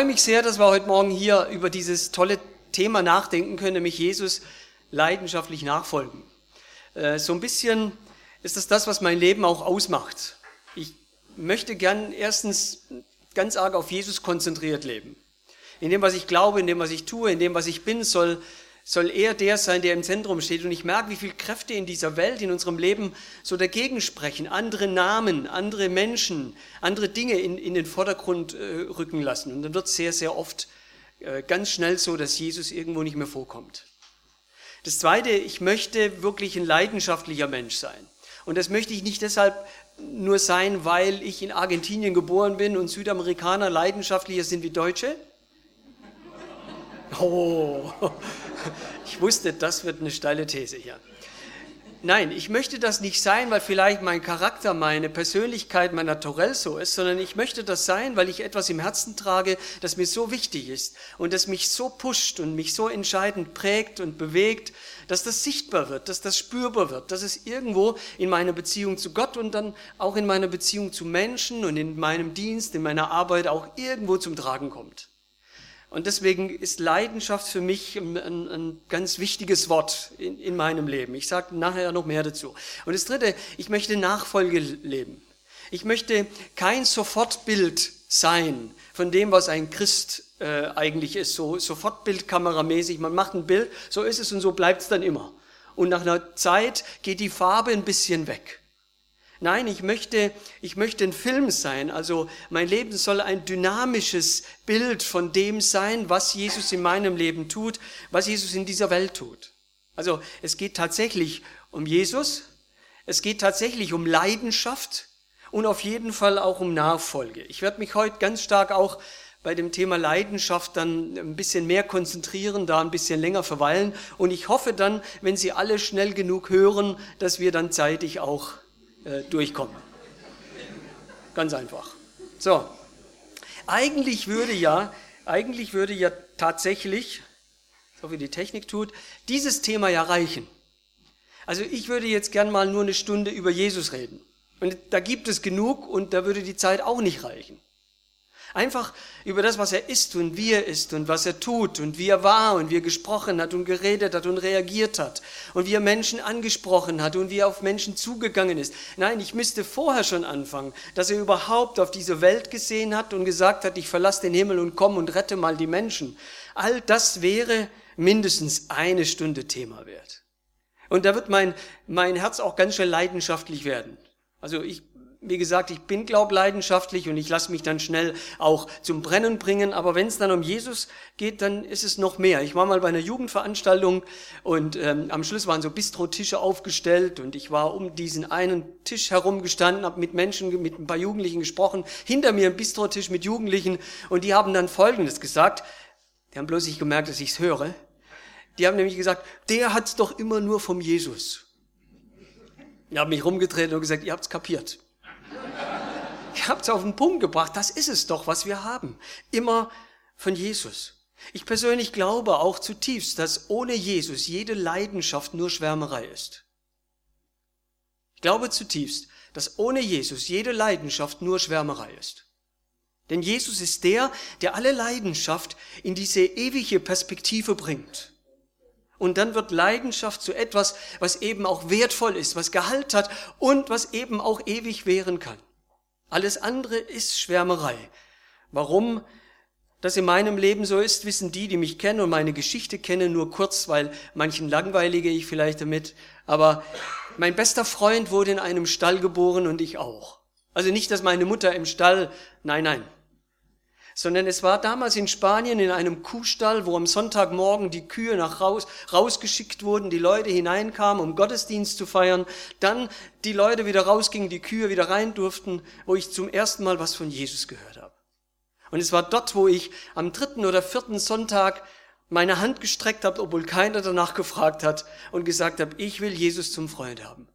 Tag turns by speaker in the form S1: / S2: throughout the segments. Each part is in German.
S1: Freue mich sehr, dass wir heute Morgen hier über dieses tolle Thema nachdenken können, nämlich Jesus leidenschaftlich nachfolgen. Äh, so ein bisschen ist das das, was mein Leben auch ausmacht. Ich möchte gern erstens ganz arg auf Jesus konzentriert leben. In dem, was ich glaube, in dem, was ich tue, in dem, was ich bin, soll soll er der sein, der im Zentrum steht. Und ich merke, wie viele Kräfte in dieser Welt, in unserem Leben so dagegen sprechen, andere Namen, andere Menschen, andere Dinge in, in den Vordergrund äh, rücken lassen. Und dann wird es sehr, sehr oft äh, ganz schnell so, dass Jesus irgendwo nicht mehr vorkommt. Das Zweite, ich möchte wirklich ein leidenschaftlicher Mensch sein. Und das möchte ich nicht deshalb nur sein, weil ich in Argentinien geboren bin und Südamerikaner leidenschaftlicher sind wie Deutsche. Oh, ich wusste, das wird eine steile These hier. Nein, ich möchte das nicht sein, weil vielleicht mein Charakter, meine Persönlichkeit, mein Naturell so ist, sondern ich möchte das sein, weil ich etwas im Herzen trage, das mir so wichtig ist und das mich so pusht und mich so entscheidend prägt und bewegt, dass das sichtbar wird, dass das spürbar wird, dass es irgendwo in meiner Beziehung zu Gott und dann auch in meiner Beziehung zu Menschen und in meinem Dienst, in meiner Arbeit auch irgendwo zum Tragen kommt. Und deswegen ist Leidenschaft für mich ein, ein ganz wichtiges Wort in, in meinem Leben. Ich sage nachher noch mehr dazu. Und das Dritte, ich möchte Nachfolge leben. Ich möchte kein Sofortbild sein von dem, was ein Christ äh, eigentlich ist. So Sofortbildkameramäßig, man macht ein Bild, so ist es und so bleibt es dann immer. Und nach einer Zeit geht die Farbe ein bisschen weg. Nein, ich möchte, ich möchte ein Film sein. Also mein Leben soll ein dynamisches Bild von dem sein, was Jesus in meinem Leben tut, was Jesus in dieser Welt tut. Also es geht tatsächlich um Jesus, es geht tatsächlich um Leidenschaft und auf jeden Fall auch um Nachfolge. Ich werde mich heute ganz stark auch bei dem Thema Leidenschaft dann ein bisschen mehr konzentrieren, da ein bisschen länger verweilen. Und ich hoffe dann, wenn Sie alle schnell genug hören, dass wir dann zeitig auch äh, durchkommen. Ganz einfach. So. Eigentlich würde ja, eigentlich würde ja tatsächlich, so wie die Technik tut, dieses Thema ja reichen. Also ich würde jetzt gern mal nur eine Stunde über Jesus reden. Und da gibt es genug und da würde die Zeit auch nicht reichen. Einfach über das, was er ist und wie er ist und was er tut und wie er war und wie er gesprochen hat und geredet hat und reagiert hat und wie er Menschen angesprochen hat und wie er auf Menschen zugegangen ist. Nein, ich müsste vorher schon anfangen, dass er überhaupt auf diese Welt gesehen hat und gesagt hat, ich verlasse den Himmel und komm und rette mal die Menschen. All das wäre mindestens eine Stunde Thema wert. Und da wird mein, mein Herz auch ganz schnell leidenschaftlich werden. Also ich wie gesagt, ich bin glaub leidenschaftlich und ich lasse mich dann schnell auch zum Brennen bringen. Aber wenn es dann um Jesus geht, dann ist es noch mehr. Ich war mal bei einer Jugendveranstaltung und ähm, am Schluss waren so Bistrotische aufgestellt und ich war um diesen einen Tisch herum gestanden, habe mit Menschen, mit ein paar Jugendlichen gesprochen. Hinter mir ein Bistrotisch mit Jugendlichen und die haben dann Folgendes gesagt. Die haben bloß nicht gemerkt, dass ich es höre. Die haben nämlich gesagt, der hat's doch immer nur vom Jesus. Ich habe mich rumgedreht und gesagt, ihr habt's kapiert. Ihr habt es auf den Punkt gebracht. Das ist es doch, was wir haben. Immer von Jesus. Ich persönlich glaube auch zutiefst, dass ohne Jesus jede Leidenschaft nur Schwärmerei ist. Ich glaube zutiefst, dass ohne Jesus jede Leidenschaft nur Schwärmerei ist. Denn Jesus ist der, der alle Leidenschaft in diese ewige Perspektive bringt. Und dann wird Leidenschaft zu etwas, was eben auch wertvoll ist, was Gehalt hat und was eben auch ewig währen kann. Alles andere ist Schwärmerei. Warum das in meinem Leben so ist, wissen die, die mich kennen und meine Geschichte kennen, nur kurz, weil manchen langweilige ich vielleicht damit. Aber mein bester Freund wurde in einem Stall geboren und ich auch. Also nicht, dass meine Mutter im Stall, nein, nein. Sondern es war damals in Spanien in einem Kuhstall, wo am Sonntagmorgen die Kühe nach raus, rausgeschickt wurden, die Leute hineinkamen, um Gottesdienst zu feiern, dann die Leute wieder rausgingen, die Kühe wieder rein durften, wo ich zum ersten Mal was von Jesus gehört habe. Und es war dort, wo ich am dritten oder vierten Sonntag meine Hand gestreckt habe, obwohl keiner danach gefragt hat und gesagt habe, ich will Jesus zum Freund haben.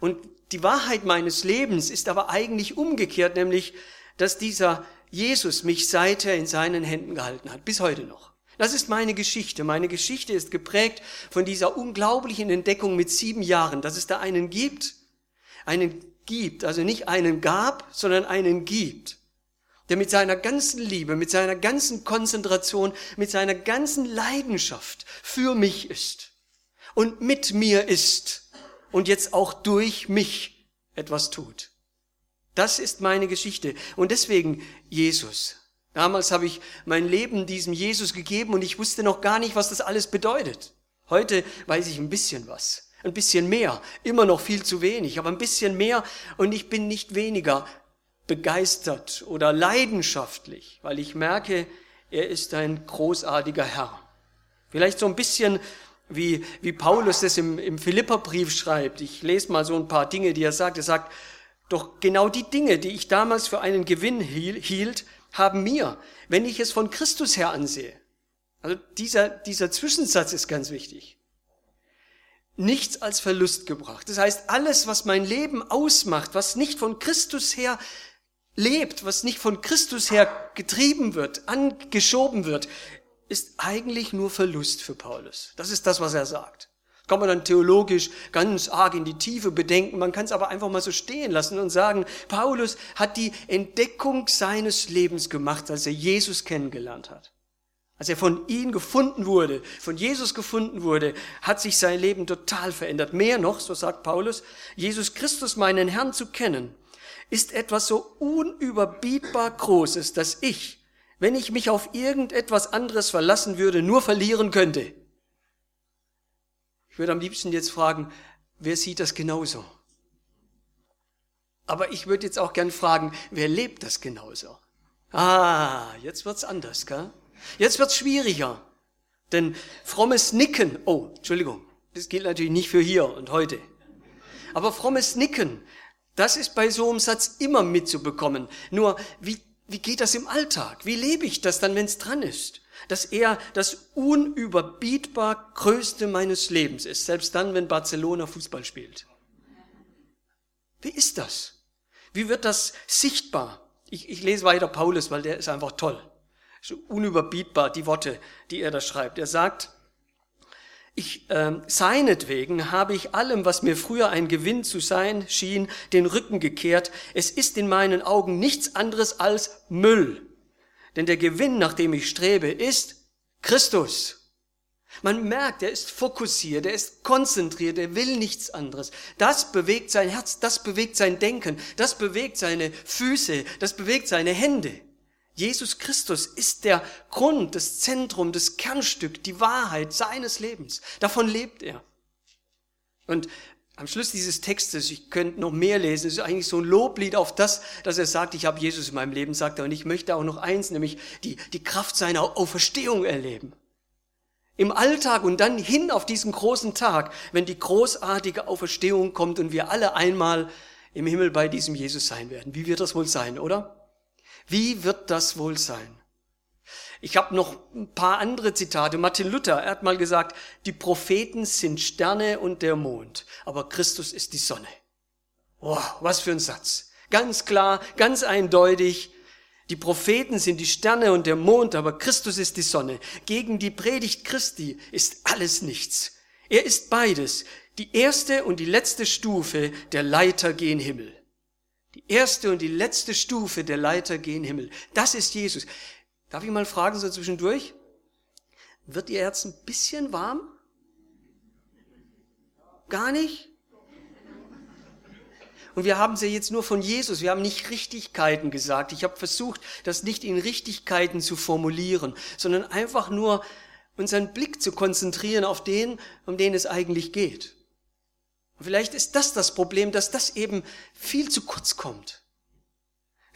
S1: Und die Wahrheit meines Lebens ist aber eigentlich umgekehrt, nämlich, dass dieser Jesus mich seither in seinen Händen gehalten hat, bis heute noch. Das ist meine Geschichte. Meine Geschichte ist geprägt von dieser unglaublichen Entdeckung mit sieben Jahren, dass es da einen gibt, einen gibt, also nicht einen gab, sondern einen gibt, der mit seiner ganzen Liebe, mit seiner ganzen Konzentration, mit seiner ganzen Leidenschaft für mich ist und mit mir ist und jetzt auch durch mich etwas tut. Das ist meine Geschichte. Und deswegen Jesus. Damals habe ich mein Leben diesem Jesus gegeben und ich wusste noch gar nicht, was das alles bedeutet. Heute weiß ich ein bisschen was. Ein bisschen mehr. Immer noch viel zu wenig, aber ein bisschen mehr. Und ich bin nicht weniger begeistert oder leidenschaftlich, weil ich merke, er ist ein großartiger Herr. Vielleicht so ein bisschen wie, wie Paulus das im, im Philipperbrief schreibt. Ich lese mal so ein paar Dinge, die er sagt. Er sagt, doch genau die Dinge, die ich damals für einen Gewinn hielt, haben mir, wenn ich es von Christus her ansehe, also dieser, dieser Zwischensatz ist ganz wichtig, nichts als Verlust gebracht. Das heißt, alles, was mein Leben ausmacht, was nicht von Christus her lebt, was nicht von Christus her getrieben wird, angeschoben wird, ist eigentlich nur Verlust für Paulus. Das ist das, was er sagt. Kann man dann theologisch ganz arg in die Tiefe bedenken. Man kann es aber einfach mal so stehen lassen und sagen, Paulus hat die Entdeckung seines Lebens gemacht, als er Jesus kennengelernt hat. Als er von ihm gefunden wurde, von Jesus gefunden wurde, hat sich sein Leben total verändert. Mehr noch, so sagt Paulus, Jesus Christus, meinen Herrn zu kennen, ist etwas so unüberbietbar Großes, dass ich, wenn ich mich auf irgendetwas anderes verlassen würde, nur verlieren könnte. Ich würde am liebsten jetzt fragen, wer sieht das genauso? Aber ich würde jetzt auch gern fragen, wer lebt das genauso? Ah, jetzt wird's anders, gell? Jetzt wird's schwieriger. Denn frommes Nicken, oh, Entschuldigung, das gilt natürlich nicht für hier und heute. Aber frommes Nicken, das ist bei so einem Satz immer mitzubekommen. Nur, wie, wie geht das im Alltag? Wie lebe ich das dann, wenn's dran ist? Dass er das unüberbietbar Größte meines Lebens ist, selbst dann, wenn Barcelona Fußball spielt. Wie ist das? Wie wird das sichtbar? Ich, ich lese weiter Paulus, weil der ist einfach toll. Ist unüberbietbar, die Worte, die er da schreibt. Er sagt, ich, äh, seinetwegen habe ich allem, was mir früher ein Gewinn zu sein schien, den Rücken gekehrt. Es ist in meinen Augen nichts anderes als Müll denn der Gewinn, nach dem ich strebe, ist Christus. Man merkt, er ist fokussiert, er ist konzentriert, er will nichts anderes. Das bewegt sein Herz, das bewegt sein Denken, das bewegt seine Füße, das bewegt seine Hände. Jesus Christus ist der Grund, das Zentrum, das Kernstück, die Wahrheit seines Lebens. Davon lebt er. Und am Schluss dieses Textes, ich könnte noch mehr lesen, es ist eigentlich so ein Loblied auf das, dass er sagt, ich habe Jesus in meinem Leben, sagt er, und ich möchte auch noch eins, nämlich die, die Kraft seiner Auferstehung erleben. Im Alltag und dann hin auf diesen großen Tag, wenn die großartige Auferstehung kommt und wir alle einmal im Himmel bei diesem Jesus sein werden. Wie wird das wohl sein, oder? Wie wird das wohl sein? Ich habe noch ein paar andere Zitate. Martin Luther, er hat mal gesagt, die Propheten sind Sterne und der Mond, aber Christus ist die Sonne. Wow, was für ein Satz. Ganz klar, ganz eindeutig. Die Propheten sind die Sterne und der Mond, aber Christus ist die Sonne. Gegen die Predigt Christi ist alles nichts. Er ist beides. Die erste und die letzte Stufe der Leiter gen Himmel. Die erste und die letzte Stufe der Leiter gen Himmel. Das ist Jesus. Darf ich mal fragen, so zwischendurch? Wird Ihr Herz ein bisschen warm? Gar nicht? Und wir haben sie jetzt nur von Jesus. Wir haben nicht Richtigkeiten gesagt. Ich habe versucht, das nicht in Richtigkeiten zu formulieren, sondern einfach nur unseren Blick zu konzentrieren auf den, um den es eigentlich geht. Und vielleicht ist das das Problem, dass das eben viel zu kurz kommt.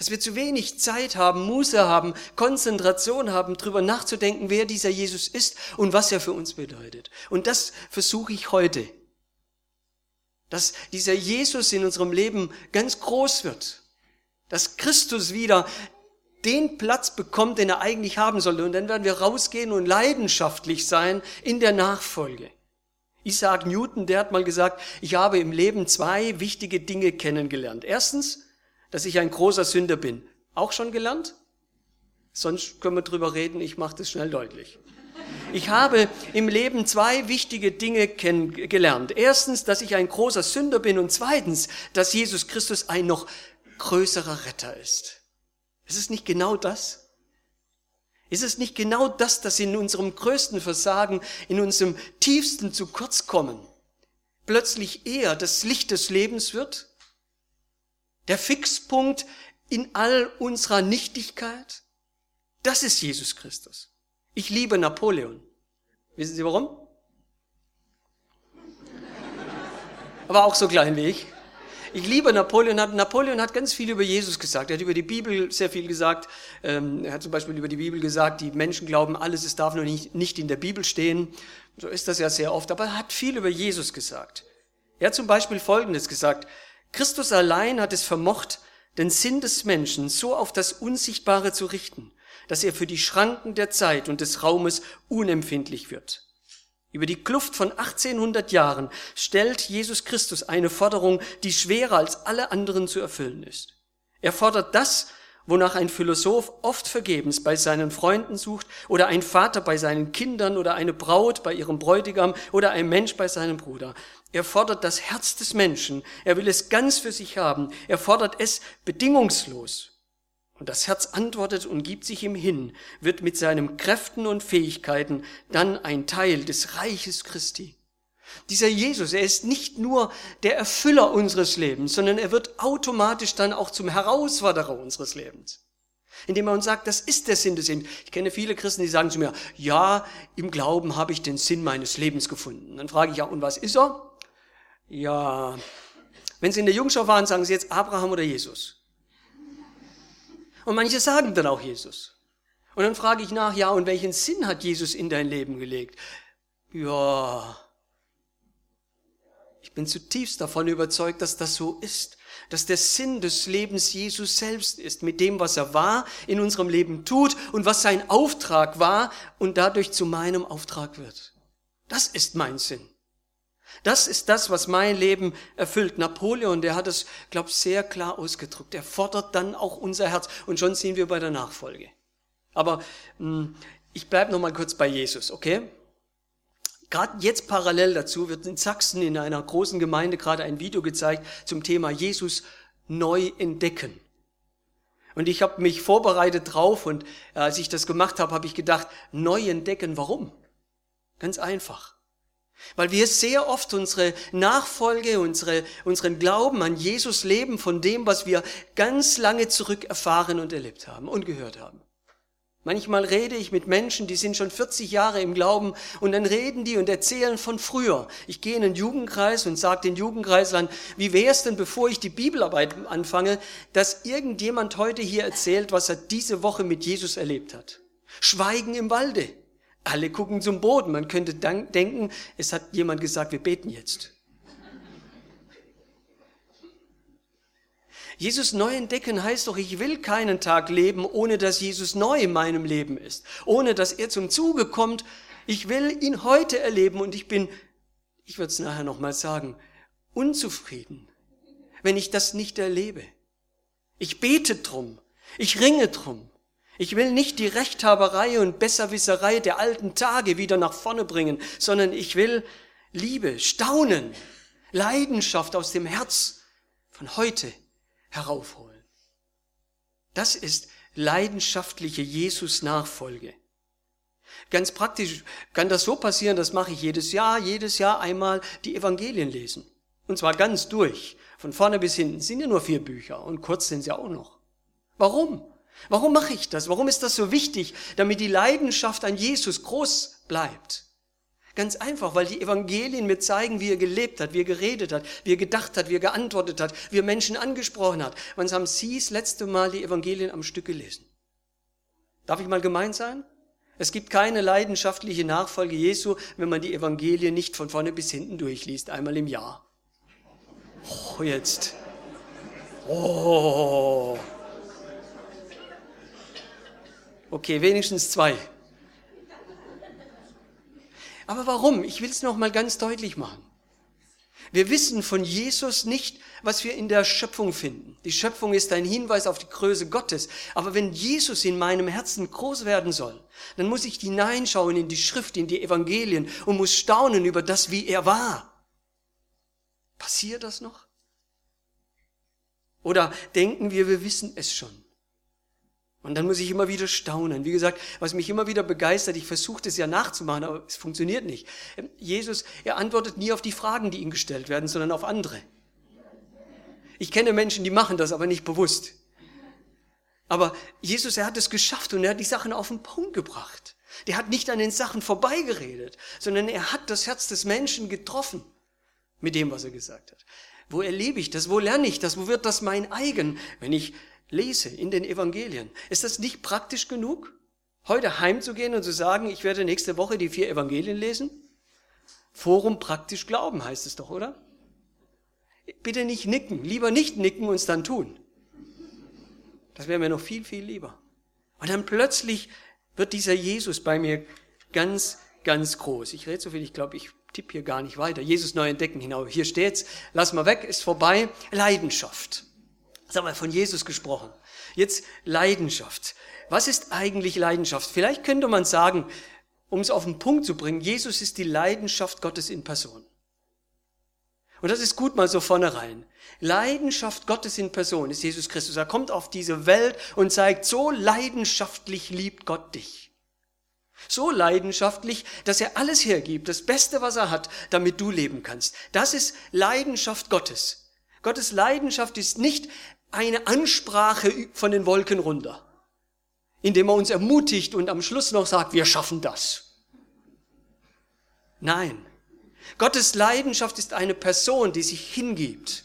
S1: Dass wir zu wenig Zeit haben, Muße haben, Konzentration haben, drüber nachzudenken, wer dieser Jesus ist und was er für uns bedeutet. Und das versuche ich heute. Dass dieser Jesus in unserem Leben ganz groß wird. Dass Christus wieder den Platz bekommt, den er eigentlich haben sollte. Und dann werden wir rausgehen und leidenschaftlich sein in der Nachfolge. Isaac Newton, der hat mal gesagt, ich habe im Leben zwei wichtige Dinge kennengelernt. Erstens, dass ich ein großer Sünder bin. Auch schon gelernt? Sonst können wir drüber reden, ich mache das schnell deutlich. Ich habe im Leben zwei wichtige Dinge kennengelernt. Erstens, dass ich ein großer Sünder bin und zweitens, dass Jesus Christus ein noch größerer Retter ist. Ist es nicht genau das? Ist es nicht genau das, dass in unserem größten Versagen, in unserem tiefsten zu kurz kommen, plötzlich eher das Licht des Lebens wird? Der Fixpunkt in all unserer Nichtigkeit? Das ist Jesus Christus. Ich liebe Napoleon. Wissen Sie warum? Aber auch so klein wie ich. Ich liebe Napoleon. Napoleon hat ganz viel über Jesus gesagt. Er hat über die Bibel sehr viel gesagt. Ähm, er hat zum Beispiel über die Bibel gesagt, die Menschen glauben alles, es darf nicht, nicht in der Bibel stehen. So ist das ja sehr oft. Aber er hat viel über Jesus gesagt. Er hat zum Beispiel Folgendes gesagt. Christus allein hat es vermocht, den Sinn des Menschen so auf das Unsichtbare zu richten, dass er für die Schranken der Zeit und des Raumes unempfindlich wird. Über die Kluft von 1800 Jahren stellt Jesus Christus eine Forderung, die schwerer als alle anderen zu erfüllen ist. Er fordert das, wonach ein Philosoph oft vergebens bei seinen Freunden sucht oder ein Vater bei seinen Kindern oder eine Braut bei ihrem Bräutigam oder ein Mensch bei seinem Bruder. Er fordert das Herz des Menschen. Er will es ganz für sich haben. Er fordert es bedingungslos. Und das Herz antwortet und gibt sich ihm hin, wird mit seinen Kräften und Fähigkeiten dann ein Teil des Reiches Christi. Dieser Jesus, er ist nicht nur der Erfüller unseres Lebens, sondern er wird automatisch dann auch zum Herausforderer unseres Lebens. Indem er uns sagt, das ist der Sinn des Lebens. Ich kenne viele Christen, die sagen zu mir, ja, im Glauben habe ich den Sinn meines Lebens gefunden. Dann frage ich ja, und was ist er? Ja, wenn Sie in der Jungschau waren, sagen Sie jetzt Abraham oder Jesus. Und manche sagen dann auch Jesus. Und dann frage ich nach, ja, und welchen Sinn hat Jesus in dein Leben gelegt? Ja, ich bin zutiefst davon überzeugt, dass das so ist, dass der Sinn des Lebens Jesus selbst ist, mit dem, was er war, in unserem Leben tut und was sein Auftrag war und dadurch zu meinem Auftrag wird. Das ist mein Sinn. Das ist das, was mein Leben erfüllt. Napoleon, der hat es, glaube ich, sehr klar ausgedrückt. Er fordert dann auch unser Herz. Und schon sind wir bei der Nachfolge. Aber mh, hm, ich bleibe noch mal kurz bei Jesus, okay? Gerade jetzt parallel dazu wird in Sachsen in einer großen Gemeinde gerade ein Video gezeigt zum Thema Jesus neu entdecken. Und ich habe mich vorbereitet drauf und äh, als ich das gemacht habe, habe ich gedacht, neu entdecken, warum? Ganz einfach. Weil wir sehr oft unsere Nachfolge, unsere, unseren Glauben an Jesus leben von dem, was wir ganz lange zurück erfahren und erlebt haben und gehört haben. Manchmal rede ich mit Menschen, die sind schon 40 Jahre im Glauben und dann reden die und erzählen von früher. Ich gehe in den Jugendkreis und sage den Jugendkreislern, wie wäre es denn, bevor ich die Bibelarbeit anfange, dass irgendjemand heute hier erzählt, was er diese Woche mit Jesus erlebt hat. Schweigen im Walde. Alle gucken zum Boden. Man könnte denken, es hat jemand gesagt, wir beten jetzt. Jesus neu entdecken heißt doch, ich will keinen Tag leben, ohne dass Jesus neu in meinem Leben ist, ohne dass er zum Zuge kommt. Ich will ihn heute erleben und ich bin, ich würde es nachher nochmal sagen, unzufrieden, wenn ich das nicht erlebe. Ich bete drum, ich ringe drum. Ich will nicht die Rechthaberei und Besserwisserei der alten Tage wieder nach vorne bringen, sondern ich will Liebe, Staunen, Leidenschaft aus dem Herz von heute heraufholen. Das ist leidenschaftliche Jesus-Nachfolge. Ganz praktisch kann das so passieren, das mache ich jedes Jahr, jedes Jahr einmal die Evangelien lesen. Und zwar ganz durch, von vorne bis hinten. sind ja nur vier Bücher und kurz sind sie auch noch. Warum? Warum mache ich das? Warum ist das so wichtig? Damit die Leidenschaft an Jesus groß bleibt. Ganz einfach, weil die Evangelien mir zeigen, wie er gelebt hat, wie er geredet hat, wie er gedacht hat, wie er geantwortet hat, wie er Menschen angesprochen hat. Wann haben Sie das letzte Mal die Evangelien am Stück gelesen? Darf ich mal gemein sein? Es gibt keine leidenschaftliche Nachfolge Jesu, wenn man die Evangelien nicht von vorne bis hinten durchliest, einmal im Jahr. Oh, jetzt. Oh. Okay, wenigstens zwei. Aber warum? Ich will es noch mal ganz deutlich machen. Wir wissen von Jesus nicht, was wir in der Schöpfung finden. Die Schöpfung ist ein Hinweis auf die Größe Gottes. Aber wenn Jesus in meinem Herzen groß werden soll, dann muss ich hineinschauen in die Schrift, in die Evangelien und muss staunen über das, wie er war. Passiert das noch? Oder denken wir, wir wissen es schon? Und dann muss ich immer wieder staunen. Wie gesagt, was mich immer wieder begeistert, ich versuche das ja nachzumachen, aber es funktioniert nicht. Ähm, Jesus, er antwortet nie auf die Fragen, die ihm gestellt werden, sondern auf andere. Ich kenne Menschen, die machen das, aber nicht bewusst. Aber Jesus, er hat es geschafft und er hat die Sachen auf den Punkt gebracht. Der hat nicht an den Sachen vorbeigeredet, sondern er hat das Herz des Menschen getroffen mit dem, was er gesagt hat. Wo erlebe ich das? Wo lerne ich das? Wo wird das mein eigen, wenn ich lese in den Evangelien. Ist das nicht praktisch genug, heute heimzugehen und zu sagen, ich werde nächste Woche die vier Evangelien lesen? Forum praktisch glauben heißt es doch, oder? Bitte nicht nicken, lieber nicht nicken und es dann tun. Das wäre mir noch viel, viel lieber. Und dann plötzlich wird dieser Jesus bei mir ganz, ganz groß. Ich rede so viel, ich glaube, ich tippe hier gar nicht weiter. Jesus neu entdecken hinaus. Hier steht's, lass mal weg, ist vorbei. Leidenschaft. Jetzt haben wir von Jesus gesprochen. Jetzt Leidenschaft. Was ist eigentlich Leidenschaft? Vielleicht könnte man sagen, um es auf den Punkt zu bringen, Jesus ist die Leidenschaft Gottes in Person. Und das ist gut mal so vorne rein. Leidenschaft Gottes in Person ist Jesus Christus. Er kommt auf diese Welt und zeigt, so leidenschaftlich liebt Gott dich. So leidenschaftlich, dass er alles hergibt, das Beste, was er hat, damit du leben kannst. Das ist Leidenschaft Gottes. Gottes Leidenschaft ist nicht eine Ansprache von den Wolken runter, indem er uns ermutigt und am Schluss noch sagt, wir schaffen das. Nein, Gottes Leidenschaft ist eine Person, die sich hingibt,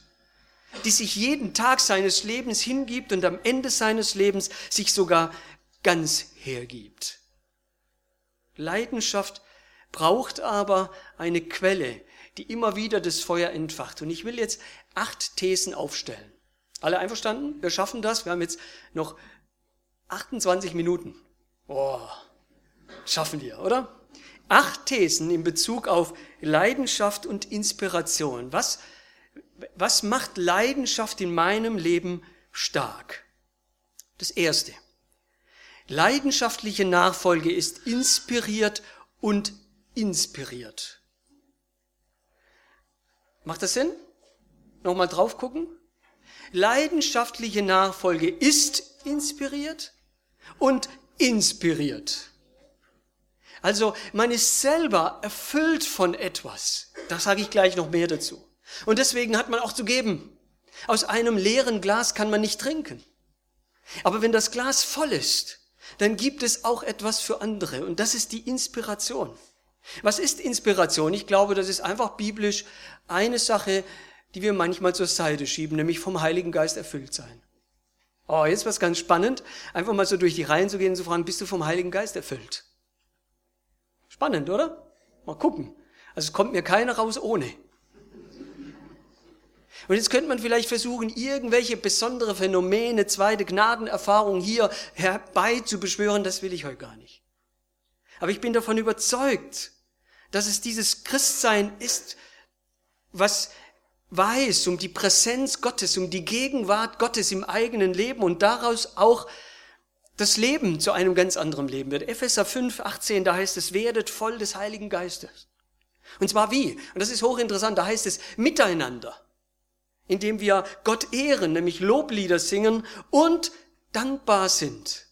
S1: die sich jeden Tag seines Lebens hingibt und am Ende seines Lebens sich sogar ganz hergibt. Leidenschaft braucht aber eine Quelle, die immer wieder das Feuer entfacht. Und ich will jetzt acht Thesen aufstellen. Alle einverstanden? Wir schaffen das. Wir haben jetzt noch 28 Minuten. Boah, schaffen wir, oder? Acht Thesen in Bezug auf Leidenschaft und Inspiration. Was, was macht Leidenschaft in meinem Leben stark? Das erste. Leidenschaftliche Nachfolge ist inspiriert und inspiriert. Macht das Sinn? Nochmal drauf gucken? Leidenschaftliche Nachfolge ist inspiriert und inspiriert. Also man ist selber erfüllt von etwas. Da sage ich gleich noch mehr dazu. Und deswegen hat man auch zu geben. Aus einem leeren Glas kann man nicht trinken. Aber wenn das Glas voll ist, dann gibt es auch etwas für andere. Und das ist die Inspiration. Was ist Inspiration? Ich glaube, das ist einfach biblisch eine Sache, die wir manchmal zur Seite schieben, nämlich vom Heiligen Geist erfüllt sein. Oh, jetzt was ganz spannend, einfach mal so durch die Reihen zu gehen und zu fragen, bist du vom Heiligen Geist erfüllt? Spannend, oder? Mal gucken. Also es kommt mir keiner raus ohne. Und jetzt könnte man vielleicht versuchen, irgendwelche besondere Phänomene, zweite Gnadenerfahrung hier herbei zu beschwören. Das will ich heute gar nicht. Aber ich bin davon überzeugt, dass es dieses Christsein ist, was weiß um die Präsenz Gottes, um die Gegenwart Gottes im eigenen Leben und daraus auch das Leben zu einem ganz anderen Leben wird. Epheser 5, 18, da heißt es, werdet voll des Heiligen Geistes. Und zwar wie? Und das ist hochinteressant, da heißt es miteinander, indem wir Gott ehren, nämlich Loblieder singen und dankbar sind.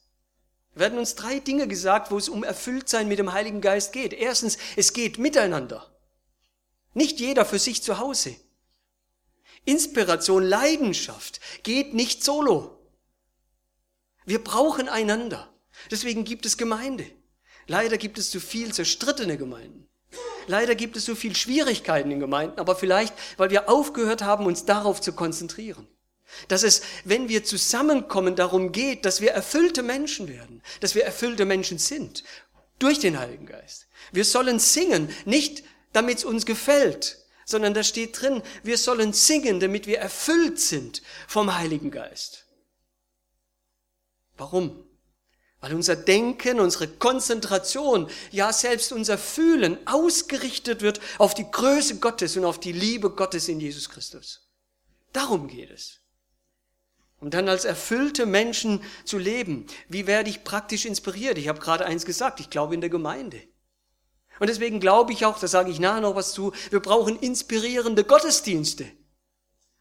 S1: Da werden uns drei Dinge gesagt, wo es um Erfülltsein mit dem Heiligen Geist geht. Erstens, es geht miteinander. Nicht jeder für sich zu Hause. Inspiration, Leidenschaft geht nicht solo. Wir brauchen einander. Deswegen gibt es Gemeinde. Leider gibt es zu viel zerstrittene Gemeinden. Leider gibt es so viel Schwierigkeiten in Gemeinden, aber vielleicht, weil wir aufgehört haben, uns darauf zu konzentrieren. Dass es, wenn wir zusammenkommen, darum geht, dass wir erfüllte Menschen werden, dass wir erfüllte Menschen sind, durch den Heiligen Geist. Wir sollen singen, nicht damit es uns gefällt, sondern da steht drin, wir sollen singen, damit wir erfüllt sind vom Heiligen Geist. Warum? Weil unser Denken, unsere Konzentration, ja selbst unser Fühlen ausgerichtet wird auf die Größe Gottes und auf die Liebe Gottes in Jesus Christus. Darum geht es. Um dann als erfüllte Menschen zu leben. Wie werde ich praktisch inspiriert? Ich habe gerade eins gesagt, ich glaube in der Gemeinde. Und deswegen glaube ich auch, da sage ich nachher noch was zu, wir brauchen inspirierende Gottesdienste,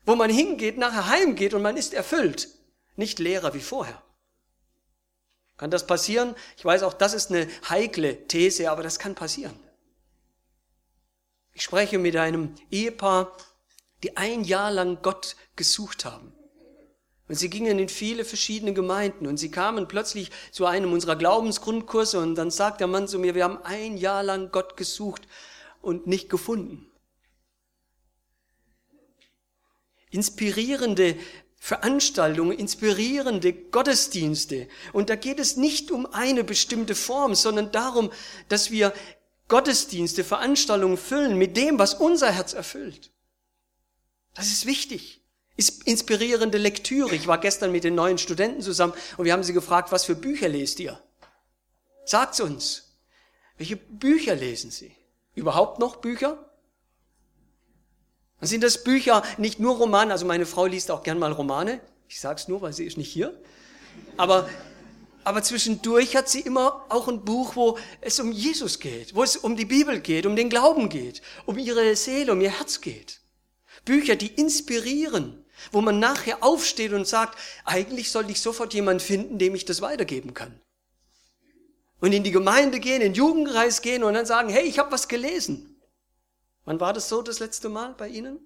S1: wo man hingeht, nachher heimgeht und man ist erfüllt, nicht leerer wie vorher. Kann das passieren? Ich weiß auch, das ist eine heikle These, aber das kann passieren. Ich spreche mit einem Ehepaar, die ein Jahr lang Gott gesucht haben. Und sie gingen in viele verschiedene Gemeinden und sie kamen plötzlich zu einem unserer Glaubensgrundkurse und dann sagt der Mann zu mir, wir haben ein Jahr lang Gott gesucht und nicht gefunden. Inspirierende Veranstaltungen, inspirierende Gottesdienste. Und da geht es nicht um eine bestimmte Form, sondern darum, dass wir Gottesdienste, Veranstaltungen füllen mit dem, was unser Herz erfüllt. Das ist wichtig. Ist inspirierende Lektüre. Ich war gestern mit den neuen Studenten zusammen und wir haben sie gefragt, was für Bücher lest ihr? Sagt's uns. Welche Bücher lesen sie? Überhaupt noch Bücher? Dann sind das Bücher nicht nur Romane, also meine Frau liest auch gern mal Romane. Ich sag's nur, weil sie ist nicht hier. Aber, aber zwischendurch hat sie immer auch ein Buch, wo es um Jesus geht, wo es um die Bibel geht, um den Glauben geht, um ihre Seele, um ihr Herz geht. Bücher, die inspirieren, wo man nachher aufsteht und sagt, eigentlich sollte ich sofort jemanden finden, dem ich das weitergeben kann. Und in die Gemeinde gehen, in den Jugendkreis gehen und dann sagen, hey, ich habe was gelesen. Wann war das so das letzte Mal bei Ihnen?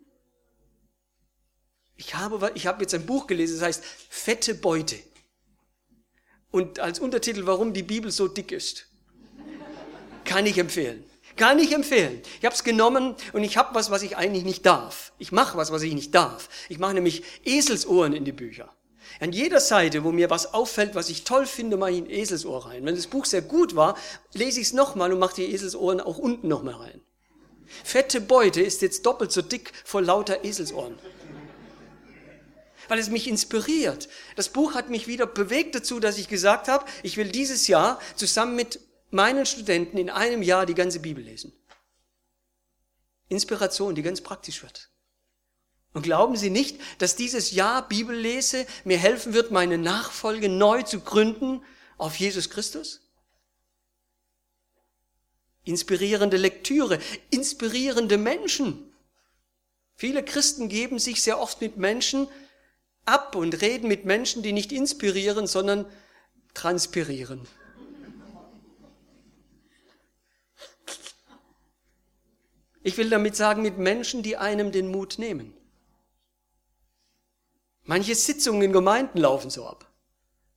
S1: Ich habe, ich habe jetzt ein Buch gelesen, das heißt Fette Beute. Und als Untertitel, warum die Bibel so dick ist. Kann ich empfehlen. Kann ich empfehlen. Ich habe es genommen und ich habe was, was ich eigentlich nicht darf. Ich mache was, was ich nicht darf. Ich mache nämlich Eselsohren in die Bücher. An jeder Seite, wo mir was auffällt, was ich toll finde, mache ich ein Eselsohr rein. Wenn das Buch sehr gut war, lese ich es nochmal und mache die Eselsohren auch unten nochmal rein. Fette Beute ist jetzt doppelt so dick vor lauter Eselsohren. Weil es mich inspiriert. Das Buch hat mich wieder bewegt dazu, dass ich gesagt habe, ich will dieses Jahr zusammen mit meinen Studenten in einem Jahr die ganze Bibel lesen. Inspiration, die ganz praktisch wird. Und glauben Sie nicht, dass dieses Jahr Bibellese mir helfen wird, meine Nachfolge neu zu gründen auf Jesus Christus? inspirierende Lektüre, inspirierende Menschen. Viele Christen geben sich sehr oft mit Menschen ab und reden mit Menschen, die nicht inspirieren, sondern transpirieren. Ich will damit sagen, mit Menschen, die einem den Mut nehmen. Manche Sitzungen in Gemeinden laufen so ab.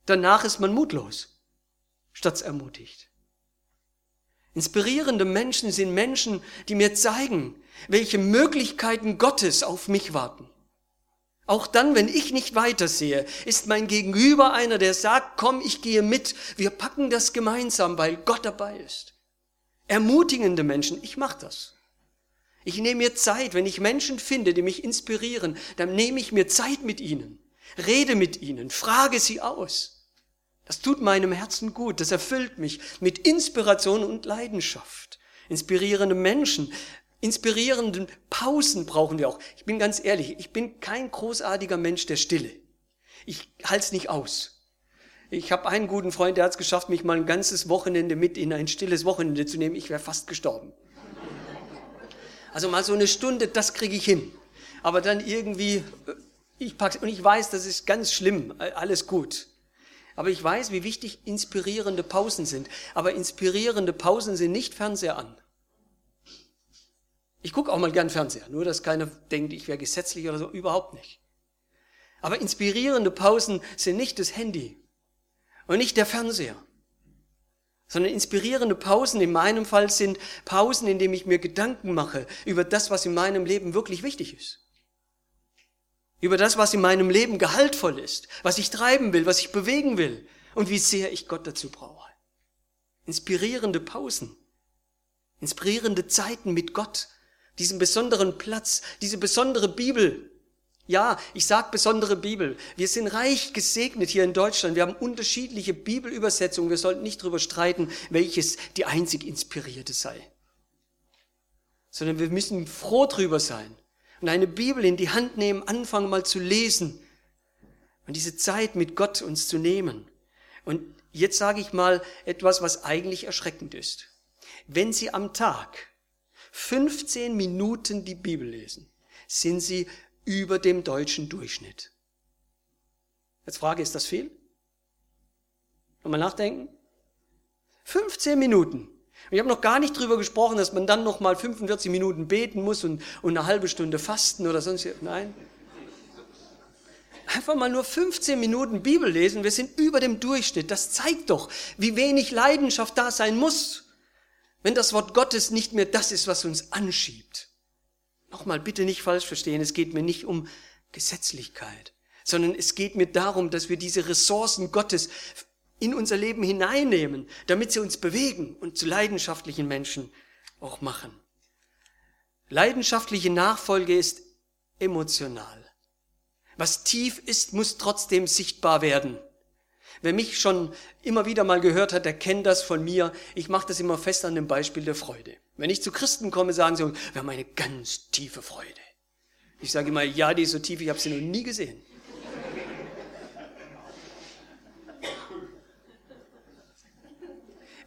S1: Danach ist man mutlos, statt ermutigt. Inspirierende Menschen sind Menschen, die mir zeigen, welche Möglichkeiten Gottes auf mich warten. Auch dann, wenn ich nicht weitersehe, ist mein Gegenüber einer, der sagt, komm, ich gehe mit, wir packen das gemeinsam, weil Gott dabei ist. Ermutigende Menschen, ich mache das. Ich nehme mir Zeit, wenn ich Menschen finde, die mich inspirieren, dann nehme ich mir Zeit mit ihnen, rede mit ihnen, frage sie aus. Das tut meinem Herzen gut, das erfüllt mich mit Inspiration und Leidenschaft. Inspirierende Menschen, inspirierenden Pausen brauchen wir auch. Ich bin ganz ehrlich, ich bin kein großartiger Mensch der Stille. Ich halte es nicht aus. Ich habe einen guten Freund, der hat es geschafft, mich mal ein ganzes Wochenende mit in ein stilles Wochenende zu nehmen. Ich wäre fast gestorben. Also mal so eine Stunde, das kriege ich hin. Aber dann irgendwie, äh, ich pack's, und ich weiß, das ist ganz schlimm, alles gut. Aber ich weiß, wie wichtig inspirierende Pausen sind. Aber inspirierende Pausen sind nicht Fernseher an. Ich gucke auch mal gern Fernseher, nur dass keiner denkt, ich wäre gesetzlich oder so, überhaupt nicht. Aber inspirierende Pausen sind nicht das Handy und nicht der Fernseher, sondern inspirierende Pausen in meinem Fall sind Pausen, in denen ich mir Gedanken mache über das, was in meinem Leben wirklich wichtig ist. Über das, was in meinem Leben gehaltvoll ist, was ich treiben will, was ich bewegen will und wie sehr ich Gott dazu brauche. Inspirierende Pausen, inspirierende Zeiten mit Gott, diesen besonderen Platz, diese besondere Bibel, ja, ich sag besondere Bibel. Wir sind reich gesegnet hier in Deutschland. Wir haben unterschiedliche Bibelübersetzungen. Wir sollten nicht darüber streiten, welches die einzig inspirierte sei. Sondern wir müssen froh drüber sein und eine Bibel in die Hand nehmen, anfangen mal zu lesen und diese Zeit mit Gott uns zu nehmen. Und jetzt sage ich mal etwas, was eigentlich erschreckend ist. Wenn Sie am Tag 15 Minuten die Bibel lesen, sind Sie über dem deutschen Durchschnitt. Jetzt Frage, ist das viel? Nochmal nachdenken? 15 Minuten. Ich habe noch gar nicht drüber gesprochen, dass man dann noch mal 45 Minuten beten muss und, und eine halbe Stunde fasten oder sonst. Nein. Einfach mal nur 15 Minuten Bibel lesen. Wir sind über dem Durchschnitt. Das zeigt doch, wie wenig Leidenschaft da sein muss, wenn das Wort Gottes nicht mehr das ist, was uns anschiebt. Nochmal, bitte nicht falsch verstehen, es geht mir nicht um Gesetzlichkeit, sondern es geht mir darum, dass wir diese Ressourcen Gottes in unser Leben hineinnehmen, damit sie uns bewegen und zu leidenschaftlichen Menschen auch machen. Leidenschaftliche Nachfolge ist emotional. Was tief ist, muss trotzdem sichtbar werden. Wer mich schon immer wieder mal gehört hat, der kennt das von mir. Ich mache das immer fest an dem Beispiel der Freude. Wenn ich zu Christen komme, sagen sie, wir haben eine ganz tiefe Freude. Ich sage immer, ja, die ist so tief, ich habe sie noch nie gesehen.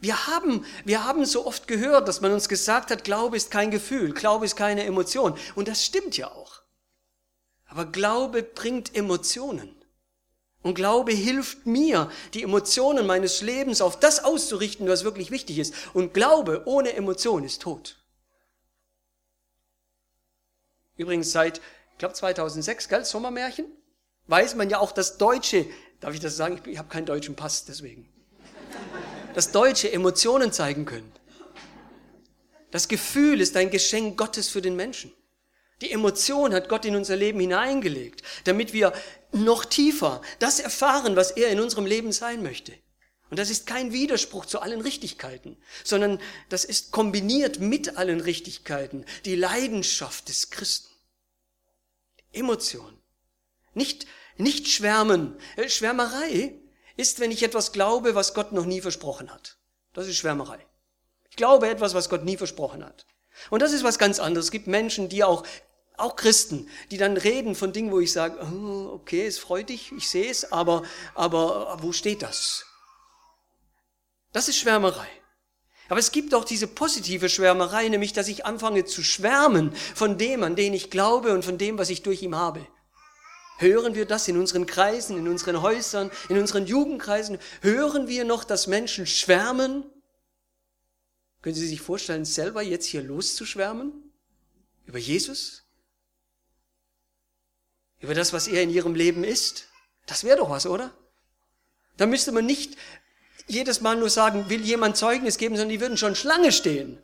S1: Wir haben, wir haben so oft gehört, dass man uns gesagt hat, Glaube ist kein Gefühl, Glaube ist keine Emotion. Und das stimmt ja auch. Aber Glaube bringt Emotionen. Und Glaube hilft mir, die Emotionen meines Lebens auf das auszurichten, was wirklich wichtig ist. Und Glaube ohne Emotion ist tot. Übrigens seit, ich glaube 2006, gell, Sommermärchen, weiß man ja auch, dass Deutsche, darf ich das sagen, ich, ich habe keinen deutschen Pass, deswegen, dass Deutsche Emotionen zeigen können. Das Gefühl ist ein Geschenk Gottes für den Menschen. Die Emotion hat Gott in unser Leben hineingelegt, damit wir noch tiefer das erfahren, was er in unserem Leben sein möchte. Und das ist kein Widerspruch zu allen Richtigkeiten, sondern das ist kombiniert mit allen Richtigkeiten die Leidenschaft des Christen. Emotion. Nicht, nicht schwärmen. Äh, Schwärmerei ist, wenn ich etwas glaube, was Gott noch nie versprochen hat. Das ist Schwärmerei. Ich glaube etwas, was Gott nie versprochen hat. Und das ist was ganz anderes. Es gibt Menschen, die auch auch Christen, die dann reden von Dingen, wo ich sage, oh, okay, es freut dich, ich sehe es, aber, aber wo steht das? Das ist Schwärmerei. Aber es gibt auch diese positive Schwärmerei, nämlich dass ich anfange zu schwärmen von dem, an den ich glaube und von dem, was ich durch ihn habe. Hören wir das in unseren Kreisen, in unseren Häusern, in unseren Jugendkreisen? Hören wir noch, dass Menschen schwärmen? Können Sie sich vorstellen, selber jetzt hier loszuschwärmen? Über Jesus? Über das, was er in ihrem Leben ist. Das wäre doch was, oder? Da müsste man nicht jedes Mal nur sagen, will jemand Zeugnis geben, sondern die würden schon Schlange stehen.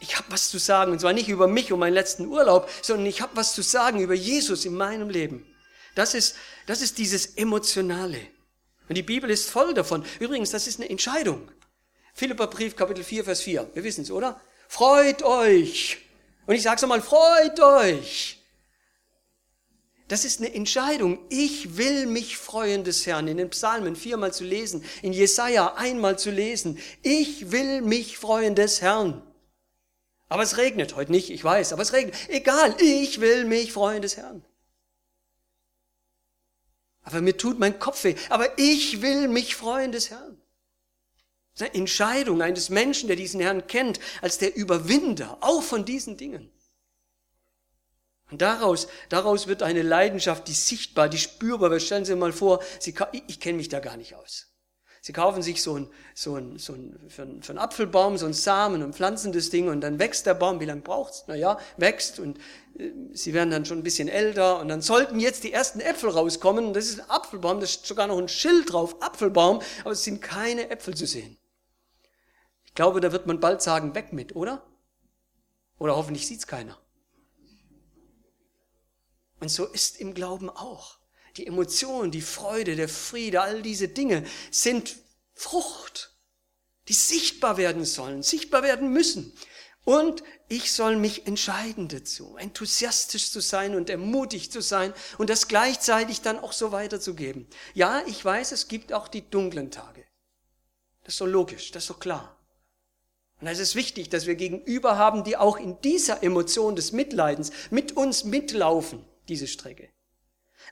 S1: Ich habe was zu sagen, und zwar nicht über mich und meinen letzten Urlaub, sondern ich habe was zu sagen über Jesus in meinem Leben. Das ist, das ist dieses Emotionale. Und die Bibel ist voll davon. Übrigens, das ist eine Entscheidung. Philipper Brief, Kapitel 4, Vers 4. Wir wissen es, oder? Freut euch. Und ich sage es einmal, freut euch. Das ist eine Entscheidung. Ich will mich freuen des Herrn. In den Psalmen viermal zu lesen, in Jesaja einmal zu lesen. Ich will mich freuen des Herrn. Aber es regnet heute nicht, ich weiß, aber es regnet. Egal, ich will mich freuen des Herrn. Aber mir tut mein Kopf weh. Aber ich will mich freuen des Herrn. Das ist eine Entscheidung eines Menschen, der diesen Herrn kennt, als der Überwinder, auch von diesen Dingen. Und daraus, daraus wird eine Leidenschaft, die sichtbar, die spürbar wird. Stellen Sie mal vor, Sie, ich, kenne mich da gar nicht aus. Sie kaufen sich so ein, so ein, so ein, für, einen, für einen Apfelbaum, so ein Samen und pflanzen das Ding und dann wächst der Baum. Wie lange braucht's? Naja, wächst und äh, sie werden dann schon ein bisschen älter und dann sollten jetzt die ersten Äpfel rauskommen. Das ist ein Apfelbaum, da ist sogar noch ein Schild drauf, Apfelbaum, aber es sind keine Äpfel zu sehen. Ich glaube, da wird man bald sagen, weg mit, oder? Oder hoffentlich sieht's keiner. Und so ist im Glauben auch. Die Emotion, die Freude, der Friede, all diese Dinge sind Frucht, die sichtbar werden sollen, sichtbar werden müssen. Und ich soll mich entscheiden dazu, enthusiastisch zu sein und ermutigt zu sein und das gleichzeitig dann auch so weiterzugeben. Ja, ich weiß, es gibt auch die dunklen Tage. Das ist so logisch, das ist so klar. Und es ist wichtig, dass wir Gegenüber haben, die auch in dieser Emotion des Mitleidens mit uns mitlaufen, diese Strecke.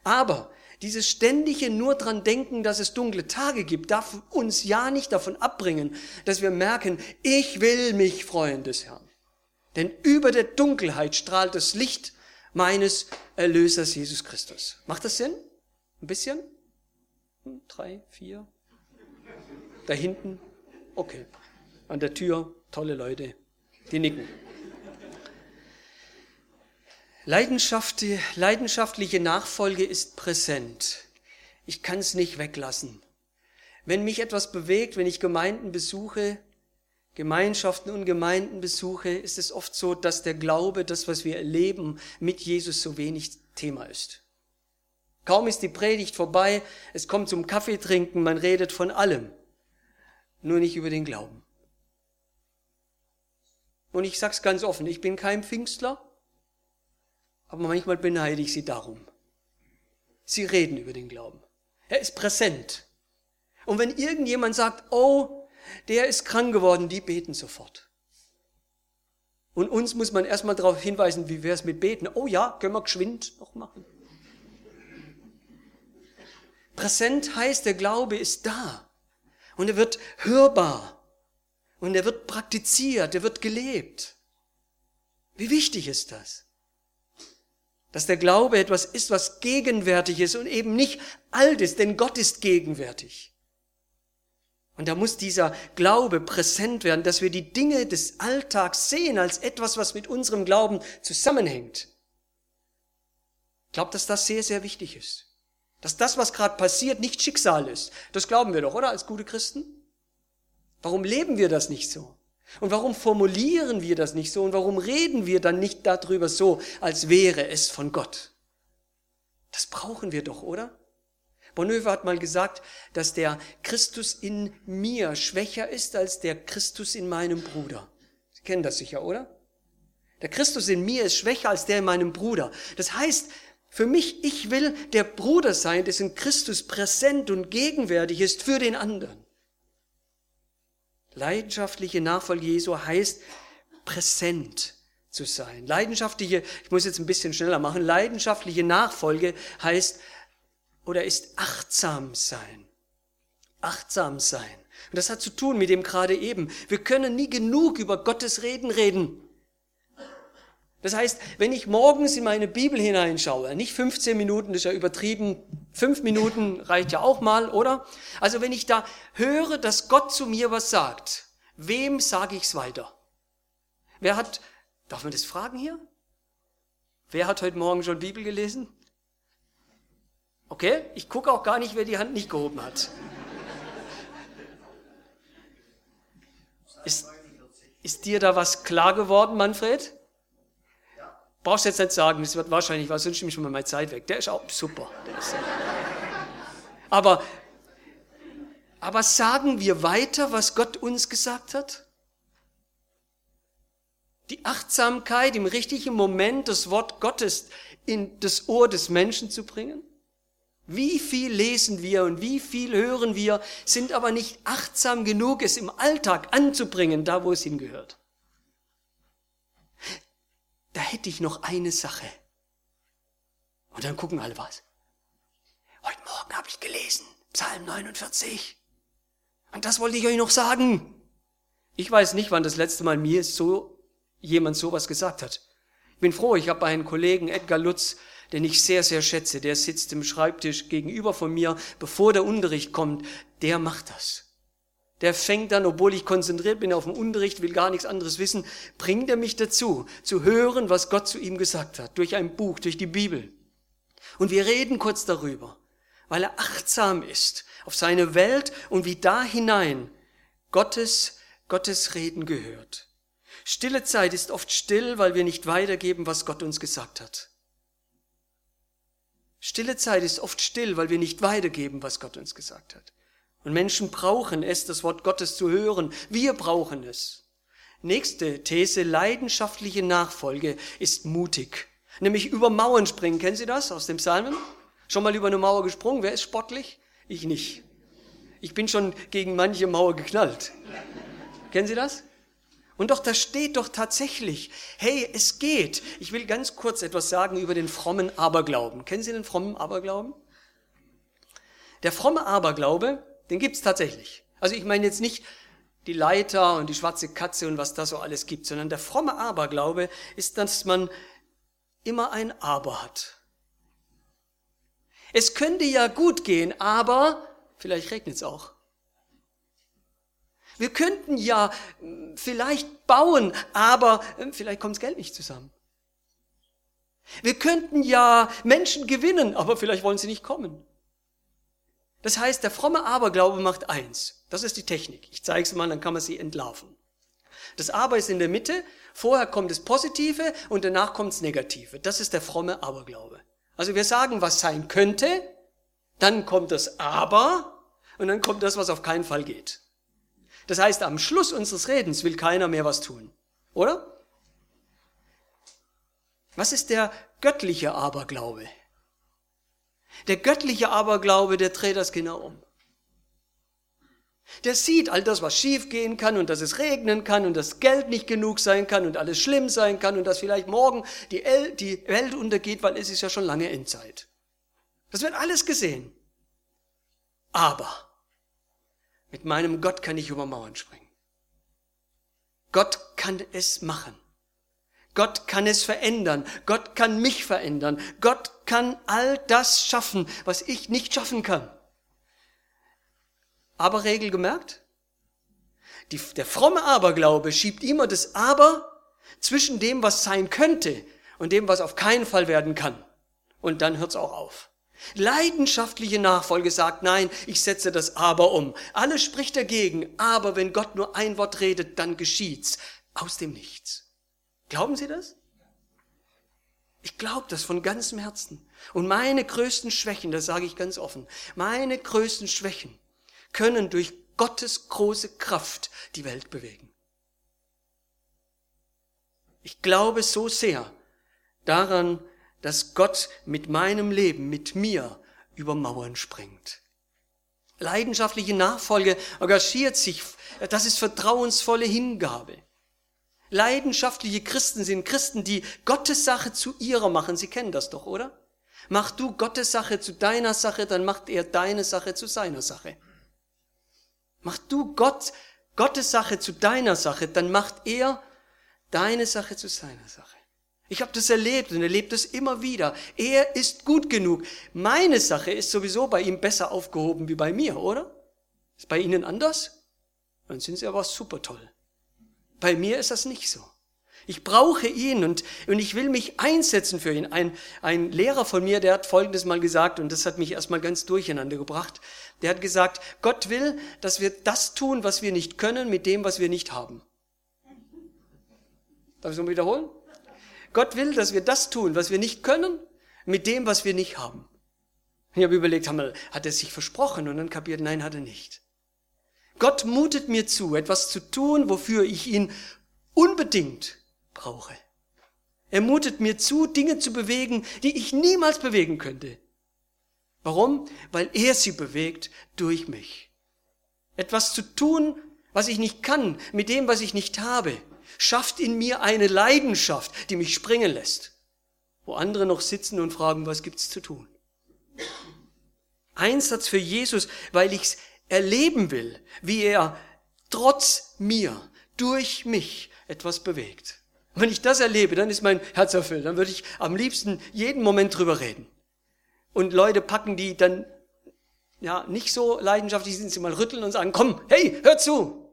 S1: Aber dieses ständige nur dran denken, dass es dunkle Tage gibt, darf uns ja nicht davon abbringen, dass wir merken, ich will mich freuen des Herrn. Denn über der Dunkelheit strahlt das Licht meines Erlösers Jesus Christus. Macht das Sinn? Ein bisschen? Hm, drei, vier? Da hinten? Okay. An der Tür, tolle Leute, die nicken. Leidenschaftliche Nachfolge ist präsent. Ich kann es nicht weglassen. Wenn mich etwas bewegt, wenn ich Gemeinden besuche, Gemeinschaften und Gemeinden besuche, ist es oft so, dass der Glaube, das, was wir erleben, mit Jesus so wenig Thema ist. Kaum ist die Predigt vorbei, es kommt zum Kaffeetrinken, man redet von allem, nur nicht über den Glauben. Und ich sag's ganz offen, ich bin kein Pfingstler, aber manchmal beneide ich sie darum. Sie reden über den Glauben. Er ist präsent. Und wenn irgendjemand sagt, oh, der ist krank geworden, die beten sofort. Und uns muss man erstmal darauf hinweisen, wie wäre es mit Beten. Oh ja, können wir geschwind noch machen. Präsent heißt, der Glaube ist da. Und er wird hörbar. Und er wird praktiziert, er wird gelebt. Wie wichtig ist das? Dass der Glaube etwas ist, was gegenwärtig ist und eben nicht alt ist, denn Gott ist gegenwärtig. Und da muss dieser Glaube präsent werden, dass wir die Dinge des Alltags sehen als etwas, was mit unserem Glauben zusammenhängt. Ich glaube, dass das sehr, sehr wichtig ist. Dass das, was gerade passiert, nicht Schicksal ist. Das glauben wir doch, oder? Als gute Christen? Warum leben wir das nicht so? Und warum formulieren wir das nicht so? Und warum reden wir dann nicht darüber so, als wäre es von Gott? Das brauchen wir doch, oder? Bonhoeffer hat mal gesagt, dass der Christus in mir schwächer ist als der Christus in meinem Bruder. Sie kennen das sicher, oder? Der Christus in mir ist schwächer als der in meinem Bruder. Das heißt, für mich, ich will der Bruder sein, dessen Christus präsent und gegenwärtig ist für den anderen. Leidenschaftliche Nachfolge Jesu heißt präsent zu sein. Leidenschaftliche, ich muss jetzt ein bisschen schneller machen, leidenschaftliche Nachfolge heißt oder ist achtsam sein. Achtsam sein. Und das hat zu tun mit dem gerade eben. Wir können nie genug über Gottes Reden reden. Das heißt, wenn ich morgens in meine Bibel hineinschaue, nicht 15 Minuten, das ist ja übertrieben, fünf Minuten reicht ja auch mal, oder? Also wenn ich da höre, dass Gott zu mir was sagt, wem sage ich es weiter? Wer hat, darf man das fragen hier? Wer hat heute Morgen schon Bibel gelesen? Okay, ich gucke auch gar nicht, wer die Hand nicht gehoben hat. Ist, ist dir da was klar geworden, Manfred? Brauchst jetzt nicht sagen, das wird wahrscheinlich, sonst nehme ich schon mal meine Zeit weg. Der ist auch super. Ist, aber, aber sagen wir weiter, was Gott uns gesagt hat? Die Achtsamkeit im richtigen Moment das Wort Gottes in das Ohr des Menschen zu bringen? Wie viel lesen wir und wie viel hören wir, sind aber nicht achtsam genug, es im Alltag anzubringen, da wo es hingehört da hätte ich noch eine Sache. Und dann gucken alle was. Heute Morgen habe ich gelesen, Psalm 49. Und das wollte ich euch noch sagen. Ich weiß nicht, wann das letzte Mal mir so jemand sowas gesagt hat. Ich bin froh, ich habe einen Kollegen, Edgar Lutz, den ich sehr, sehr schätze. Der sitzt im Schreibtisch gegenüber von mir, bevor der Unterricht kommt. Der macht das. Der fängt dann, obwohl ich konzentriert bin auf den Unterricht, will gar nichts anderes wissen, bringt er mich dazu, zu hören, was Gott zu ihm gesagt hat, durch ein Buch, durch die Bibel. Und wir reden kurz darüber, weil er achtsam ist auf seine Welt und wie da hinein Gottes, Gottes Reden gehört. Stille Zeit ist oft still, weil wir nicht weitergeben, was Gott uns gesagt hat. Stille Zeit ist oft still, weil wir nicht weitergeben, was Gott uns gesagt hat. Und Menschen brauchen es, das Wort Gottes zu hören. Wir brauchen es. Nächste These, leidenschaftliche Nachfolge ist mutig. Nämlich über Mauern springen. Kennen Sie das aus dem Psalmen? Schon mal über eine Mauer gesprungen? Wer ist sportlich? Ich nicht. Ich bin schon gegen manche Mauer geknallt. Kennen Sie das? Und doch, da steht doch tatsächlich, hey, es geht. Ich will ganz kurz etwas sagen über den frommen Aberglauben. Kennen Sie den frommen Aberglauben? Der fromme Aberglaube, den gibt's tatsächlich. Also ich meine jetzt nicht die Leiter und die schwarze Katze und was da so alles gibt, sondern der fromme Aberglaube ist, dass man immer ein Aber hat. Es könnte ja gut gehen, aber vielleicht regnet es auch. Wir könnten ja hm, vielleicht bauen, aber hm, vielleicht kommt das Geld nicht zusammen. Wir könnten ja Menschen gewinnen, aber vielleicht wollen sie nicht kommen. Das heißt, der fromme Aberglaube macht eins. Das ist die Technik. Ich zeige es mal, dann kann man sie entlarven. Das Aber ist in der Mitte, vorher kommt das Positive und danach kommt das Negative. Das ist der fromme Aberglaube. Also wir sagen, was sein könnte, dann kommt das Aber und dann kommt das, was auf keinen Fall geht. Das heißt, am Schluss unseres Redens will keiner mehr was tun. Oder? Was ist der göttliche Aberglaube? Der göttliche Aberglaube, der dreht das genau um. Der sieht all das, was schiefgehen kann und dass es regnen kann und dass Geld nicht genug sein kann und alles schlimm sein kann und dass vielleicht morgen die, El die Welt untergeht, weil es ist ja schon lange Endzeit. Das wird alles gesehen. Aber mit meinem Gott kann ich über Mauern springen. Gott kann es machen. Gott kann es verändern. Gott kann mich verändern. Gott kann all das schaffen, was ich nicht schaffen kann. Aber Regel gemerkt? Die, der fromme Aberglaube schiebt immer das Aber zwischen dem, was sein könnte und dem, was auf keinen Fall werden kann. Und dann hört's auch auf. Leidenschaftliche Nachfolge sagt, nein, ich setze das Aber um. Alles spricht dagegen, aber wenn Gott nur ein Wort redet, dann geschieht's. Aus dem Nichts. Glauben Sie das? Ich glaube das von ganzem Herzen. Und meine größten Schwächen, das sage ich ganz offen, meine größten Schwächen können durch Gottes große Kraft die Welt bewegen. Ich glaube so sehr daran, dass Gott mit meinem Leben, mit mir über Mauern springt. Leidenschaftliche Nachfolge engagiert sich, das ist vertrauensvolle Hingabe. Leidenschaftliche Christen sind Christen, die Gottes Sache zu ihrer machen. Sie kennen das doch, oder? Mach du Gottes Sache zu deiner Sache, dann macht er deine Sache zu seiner Sache. Mach du Gott, Gottes Sache zu deiner Sache, dann macht er deine Sache zu seiner Sache. Ich habe das erlebt und erlebt es immer wieder. Er ist gut genug. Meine Sache ist sowieso bei ihm besser aufgehoben wie bei mir, oder? Ist bei Ihnen anders? Dann sind Sie aber super toll. Bei mir ist das nicht so. Ich brauche ihn und, und ich will mich einsetzen für ihn. Ein, ein Lehrer von mir, der hat Folgendes mal gesagt und das hat mich erstmal ganz durcheinander gebracht. Der hat gesagt, Gott will, dass wir das tun, was wir nicht können, mit dem, was wir nicht haben. Darf ich es mal wiederholen? Gott will, dass wir das tun, was wir nicht können, mit dem, was wir nicht haben. Ich habe überlegt, hat er sich versprochen? Und dann kapiert, nein, hat er nicht. Gott mutet mir zu, etwas zu tun, wofür ich ihn unbedingt brauche. Er mutet mir zu, Dinge zu bewegen, die ich niemals bewegen könnte. Warum? Weil er sie bewegt durch mich. Etwas zu tun, was ich nicht kann, mit dem, was ich nicht habe schafft in mir eine Leidenschaft, die mich springen lässt, wo andere noch sitzen und fragen, was gibt's zu tun? Einsatz für Jesus, weil ich's erleben will, wie er trotz mir, durch mich etwas bewegt. Wenn ich das erlebe, dann ist mein Herz erfüllt. Dann würde ich am liebsten jeden Moment drüber reden. Und Leute packen, die dann ja nicht so leidenschaftlich sind, sie mal rütteln und sagen, komm, hey, hör zu.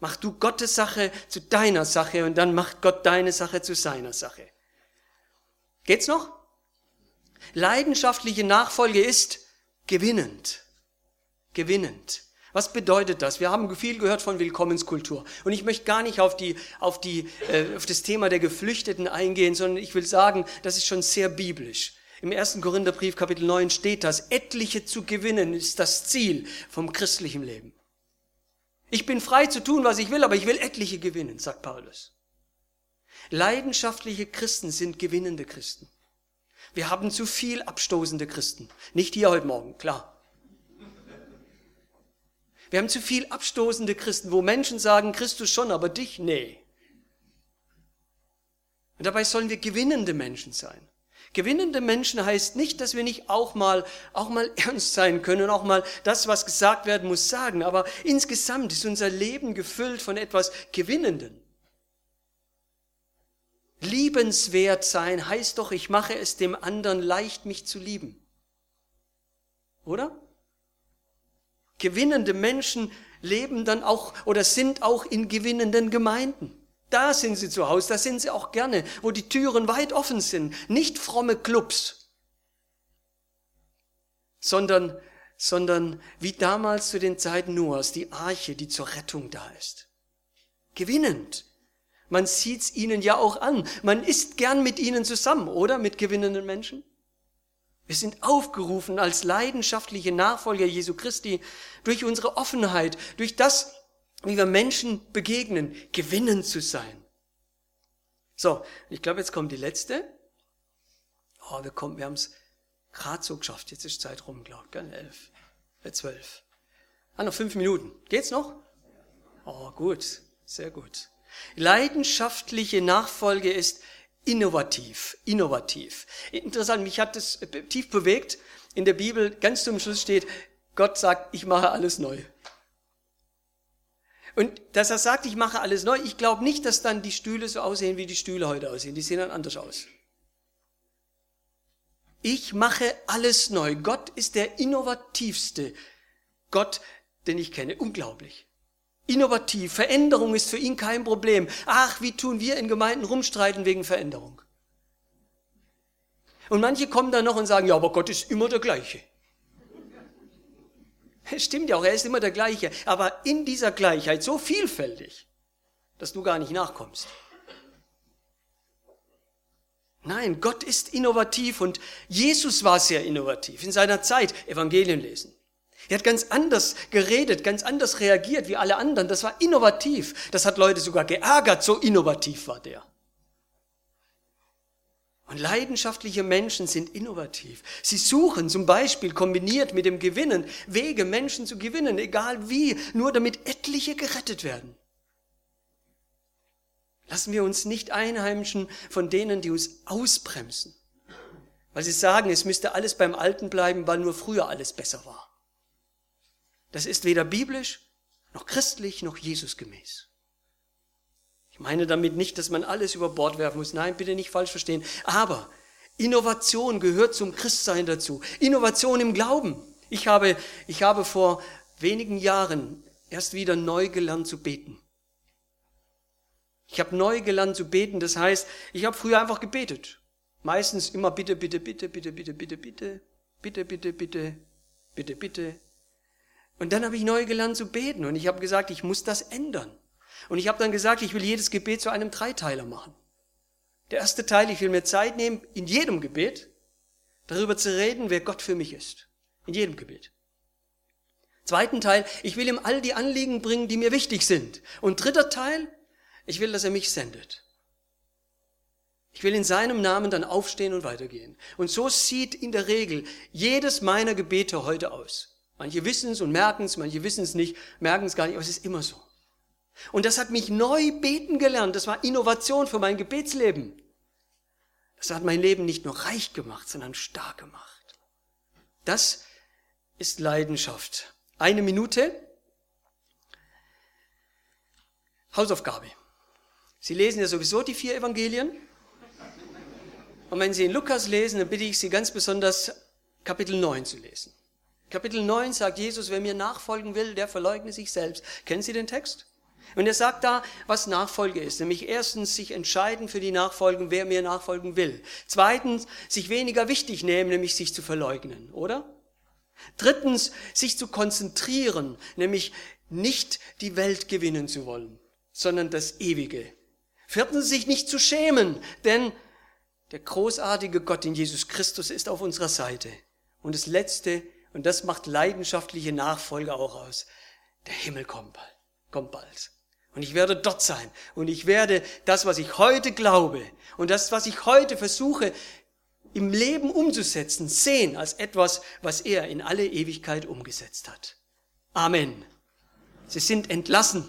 S1: Mach du Gottes Sache zu deiner Sache und dann macht Gott deine Sache zu seiner Sache. Geht's noch? Leidenschaftliche Nachfolge ist gewinnend. Gewinnend. Was bedeutet das? Wir haben viel gehört von Willkommenskultur. Und ich möchte gar nicht auf, die, auf, die, äh, auf das Thema der Geflüchteten eingehen, sondern ich will sagen, das ist schon sehr biblisch. Im 1. Korintherbrief Kapitel 9 steht das, etliche zu gewinnen ist das Ziel vom christlichen Leben. Ich bin frei zu tun, was ich will, aber ich will etliche gewinnen, sagt Paulus. Leidenschaftliche Christen sind gewinnende Christen. Wir haben zu viel abstoßende Christen. Nicht hier heute Morgen, klar. Wir haben zu viel abstoßende Christen, wo Menschen sagen, Christus schon, aber dich, nee. Und dabei sollen wir gewinnende Menschen sein. Gewinnende Menschen heißt nicht, dass wir nicht auch mal, auch mal ernst sein können und auch mal das, was gesagt werden muss, sagen. Aber insgesamt ist unser Leben gefüllt von etwas Gewinnenden. Liebenswert sein heißt doch, ich mache es dem anderen leicht, mich zu lieben. Oder? Gewinnende Menschen leben dann auch oder sind auch in gewinnenden Gemeinden. Da sind sie zu Hause, da sind sie auch gerne, wo die Türen weit offen sind. Nicht fromme Clubs, sondern, sondern wie damals zu den Zeiten Noahs, die Arche, die zur Rettung da ist. Gewinnend. Man sieht's ihnen ja auch an. Man ist gern mit ihnen zusammen, oder? Mit gewinnenden Menschen. Wir sind aufgerufen als leidenschaftliche Nachfolger Jesu Christi durch unsere Offenheit, durch das, wie wir Menschen begegnen, gewinnend zu sein. So, ich glaube, jetzt kommt die letzte. Oh, wir, kommen, wir haben es gerade so geschafft. Jetzt ist Zeit rum, glaube ich, elf, äh, zwölf. Ah, noch fünf Minuten. Geht's noch? Oh, gut, sehr gut. Leidenschaftliche Nachfolge ist innovativ, innovativ. Interessant, mich hat das tief bewegt. In der Bibel ganz zum Schluss steht, Gott sagt, ich mache alles neu. Und dass er sagt, ich mache alles neu, ich glaube nicht, dass dann die Stühle so aussehen, wie die Stühle heute aussehen. Die sehen dann anders aus. Ich mache alles neu. Gott ist der innovativste Gott, den ich kenne. Unglaublich. Innovativ. Veränderung ist für ihn kein Problem. Ach, wie tun wir in Gemeinden rumstreiten wegen Veränderung? Und manche kommen dann noch und sagen, ja, aber Gott ist immer der gleiche. Stimmt ja auch, er ist immer der gleiche. Aber in dieser Gleichheit so vielfältig, dass du gar nicht nachkommst. Nein, Gott ist innovativ und Jesus war sehr innovativ in seiner Zeit. Evangelien lesen. Er hat ganz anders geredet, ganz anders reagiert wie alle anderen. Das war innovativ. Das hat Leute sogar geärgert, so innovativ war der. Und leidenschaftliche Menschen sind innovativ. Sie suchen zum Beispiel kombiniert mit dem Gewinnen Wege, Menschen zu gewinnen, egal wie, nur damit etliche gerettet werden. Lassen wir uns nicht einheimischen von denen, die uns ausbremsen, weil sie sagen, es müsste alles beim Alten bleiben, weil nur früher alles besser war. Das ist weder biblisch, noch christlich, noch Jesusgemäß. Ich meine damit nicht, dass man alles über Bord werfen muss. Nein, bitte nicht falsch verstehen. Aber Innovation gehört zum Christsein dazu. Innovation im Glauben. Ich habe, ich habe vor wenigen Jahren erst wieder neu gelernt zu beten. Ich habe neu gelernt zu beten. Das heißt, ich habe früher einfach gebetet. Meistens immer bitte, bitte, bitte, bitte, bitte, bitte, bitte, bitte, bitte, bitte, bitte, bitte, und dann habe ich neu gelernt zu beten und ich habe gesagt, ich muss das ändern. Und ich habe dann gesagt, ich will jedes Gebet zu einem Dreiteiler machen. Der erste Teil, ich will mir Zeit nehmen, in jedem Gebet darüber zu reden, wer Gott für mich ist. In jedem Gebet. Zweiten Teil, ich will ihm all die Anliegen bringen, die mir wichtig sind. Und dritter Teil, ich will, dass er mich sendet. Ich will in seinem Namen dann aufstehen und weitergehen. Und so sieht in der Regel jedes meiner Gebete heute aus. Manche wissen es und merken es, manche wissen es nicht, merken es gar nicht, aber es ist immer so. Und das hat mich neu beten gelernt. Das war Innovation für mein Gebetsleben. Das hat mein Leben nicht nur reich gemacht, sondern stark gemacht. Das ist Leidenschaft. Eine Minute. Hausaufgabe. Sie lesen ja sowieso die vier Evangelien. Und wenn Sie in Lukas lesen, dann bitte ich Sie ganz besonders Kapitel 9 zu lesen. Kapitel 9 sagt Jesus, wer mir nachfolgen will, der verleugne sich selbst. Kennen Sie den Text? Und er sagt da, was Nachfolge ist. Nämlich erstens sich entscheiden für die Nachfolgen, wer mir nachfolgen will. Zweitens sich weniger wichtig nehmen, nämlich sich zu verleugnen, oder? Drittens sich zu konzentrieren, nämlich nicht die Welt gewinnen zu wollen, sondern das Ewige. Viertens sich nicht zu schämen, denn der großartige Gott in Jesus Christus ist auf unserer Seite. Und das Letzte, und das macht leidenschaftliche Nachfolge auch aus, der Himmel kommt bald. Kommt bald. Und ich werde dort sein. Und ich werde das, was ich heute glaube und das, was ich heute versuche im Leben umzusetzen, sehen als etwas, was er in alle Ewigkeit umgesetzt hat. Amen. Sie sind entlassen.